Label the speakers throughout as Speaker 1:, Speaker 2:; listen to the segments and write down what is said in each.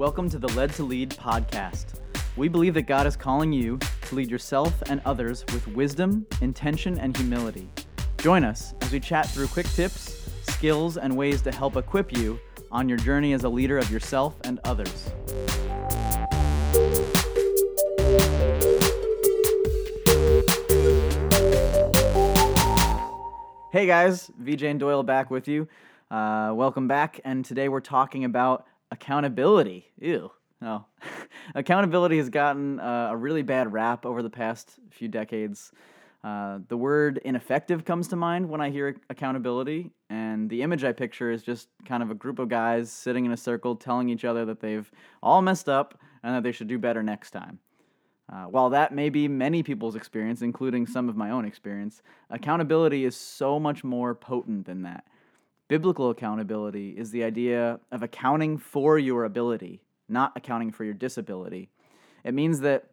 Speaker 1: Welcome to the Led to Lead podcast. We believe that God is calling you to lead yourself and others with wisdom, intention, and humility. Join us as we chat through quick tips, skills, and ways to help equip you on your journey as a leader of yourself and others. Hey guys, VJ and Doyle back with you. Uh, welcome back, and today we're talking about accountability. Ew. No. accountability has gotten uh, a really bad rap over the past few decades. Uh, the word ineffective comes to mind when I hear accountability, and the image I picture is just kind of a group of guys sitting in a circle telling each other that they've all messed up and that they should do better next time. Uh, while that may be many people's experience, including some of my own experience, accountability is so much more potent than that. Biblical accountability is the idea of accounting for your ability, not accounting for your disability. It means that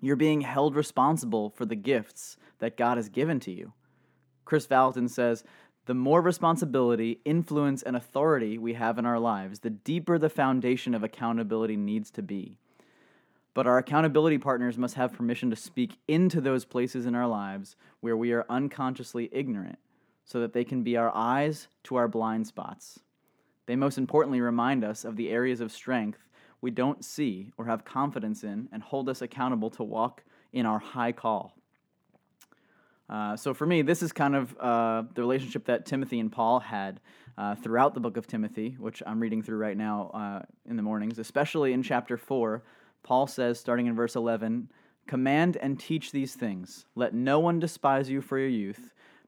Speaker 1: you're being held responsible for the gifts that God has given to you. Kris Vallotton says, the more responsibility, influence, and authority we have in our lives, the deeper the foundation of accountability needs to be. But our accountability partners must have permission to speak into those places in our lives where we are unconsciously ignorant so that they can be our eyes to our blind spots. They most importantly remind us of the areas of strength we don't see or have confidence in and hold us accountable to walk in our high call. Uh, so for me, this is kind of uh, the relationship that Timothy and Paul had uh, throughout the book of Timothy, which I'm reading through right now uh, in the mornings, especially in chapter 4 Paul says, starting in verse 11, Command and teach these things. Let no one despise you for your youth,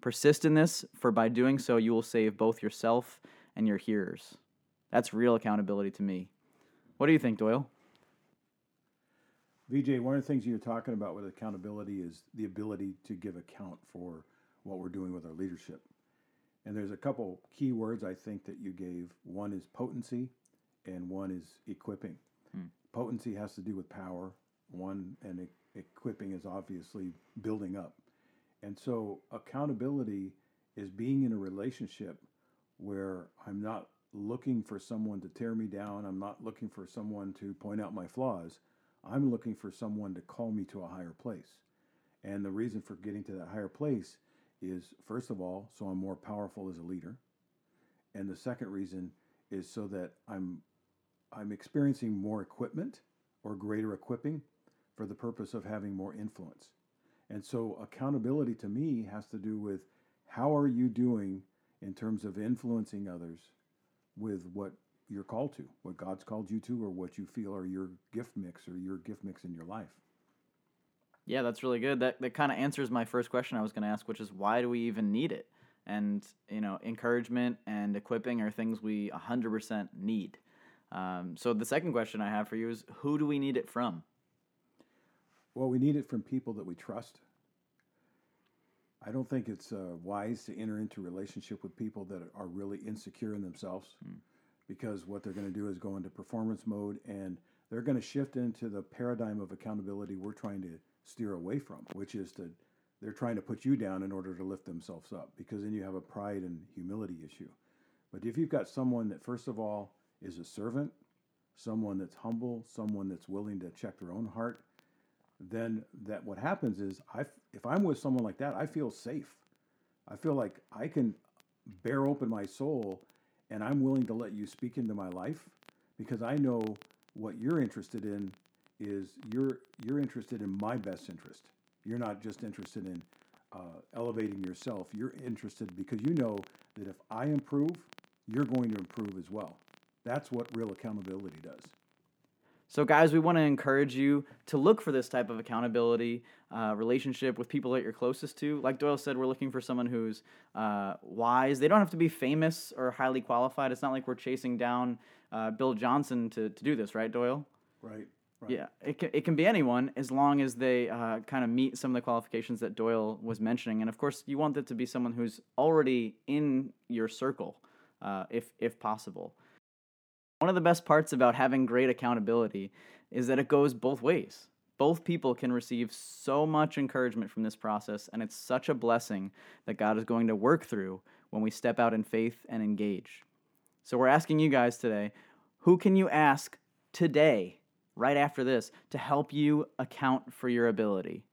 Speaker 1: Persist in this, for by doing so, you will save both yourself and your hearers. That's real accountability to me. What do you think, Doyle?
Speaker 2: VJ, one of the things you're talking about with accountability is the ability to give account for what we're doing with our leadership. And there's a couple key words I think that you gave. One is potency, and one is equipping. Hmm. Potency has to do with power. One and e- equipping is obviously building up. And so accountability is being in a relationship where I'm not looking for someone to tear me down. I'm not looking for someone to point out my flaws. I'm looking for someone to call me to a higher place. And the reason for getting to that higher place is, first of all, so I'm more powerful as a leader. And the second reason is so that I'm I'm experiencing more equipment or greater equipping for the purpose of having more influence. And so accountability to me has to do with how are you doing in terms of influencing others with what you're called to, what God's called you to, or what you feel are your gift mix or your gift mix in your life.
Speaker 1: Yeah, that's really good. That that kind of answers my first question I was going to ask, which is why do we even need it? And you know, encouragement and equipping are things we 100% need. Um, so the second question I have for you is who do we need it from?
Speaker 2: Well, we need it from people that we trust. I don't think it's uh, wise to enter into relationship with people that are really insecure in themselves mm. because what they're going to do is go into performance mode and they're going to shift into the paradigm of accountability we're trying to steer away from, which is to they're trying to put you down in order to lift themselves up because then you have a pride and humility issue. But if you've got someone that first of all is a servant, someone that's humble, someone that's willing to check their own heart, then that what happens is I if I'm with someone like that, I feel safe. I feel like I can bear open my soul and I'm willing to let you speak into my life because I know what you're interested in is you're you're interested in my best interest. You're not just interested in uh, elevating yourself. You're interested because you know that if I improve, you're going to improve as well. That's what real accountability does.
Speaker 1: So, guys, we want to encourage you to look for this type of accountability uh, relationship with people that you're closest to. Like Doyle said, we're looking for someone who's uh, wise. They don't have to be famous or highly qualified. It's not like we're chasing down uh, Bill Johnson to, to do this, right, Doyle?
Speaker 2: Right. Right.
Speaker 1: Yeah, it can, it can be anyone as long as they uh, kind of meet some of the qualifications that Doyle was mentioning. And of course, you want it to be someone who's already in your circle, uh, if, if possible. One of the best parts about having great accountability is that it goes both ways. Both people can receive so much encouragement from this process, and it's such a blessing that God is going to work through when we step out in faith and engage. So, we're asking you guys today who can you ask today, right after this, to help you account for your ability?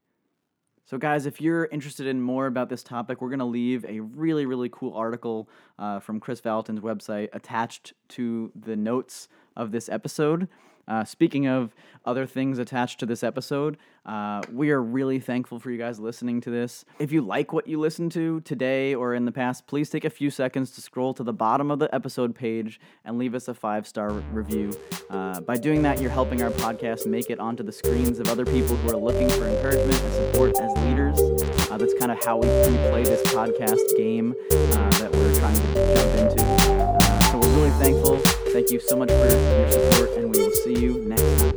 Speaker 1: So, guys, if you're interested in more about this topic, we're going to leave a really, really cool article uh, from Kris Vallotton's website attached to the notes of this episode. Uh, speaking of other things attached to this episode, uh, we are really thankful for you guys listening to this. If you like what you listened to today or in the past, please take a few seconds to scroll to the bottom of the episode page and leave us a five star review. Uh, by doing that, you're helping our podcast make it onto the screens of other people who are looking for encouragement and support as kind of how we, we play this podcast game uh, that we're trying to jump into. Uh, so we're really thankful. Thank you so much for your support, and we will see you next time.